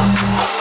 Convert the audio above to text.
Bye.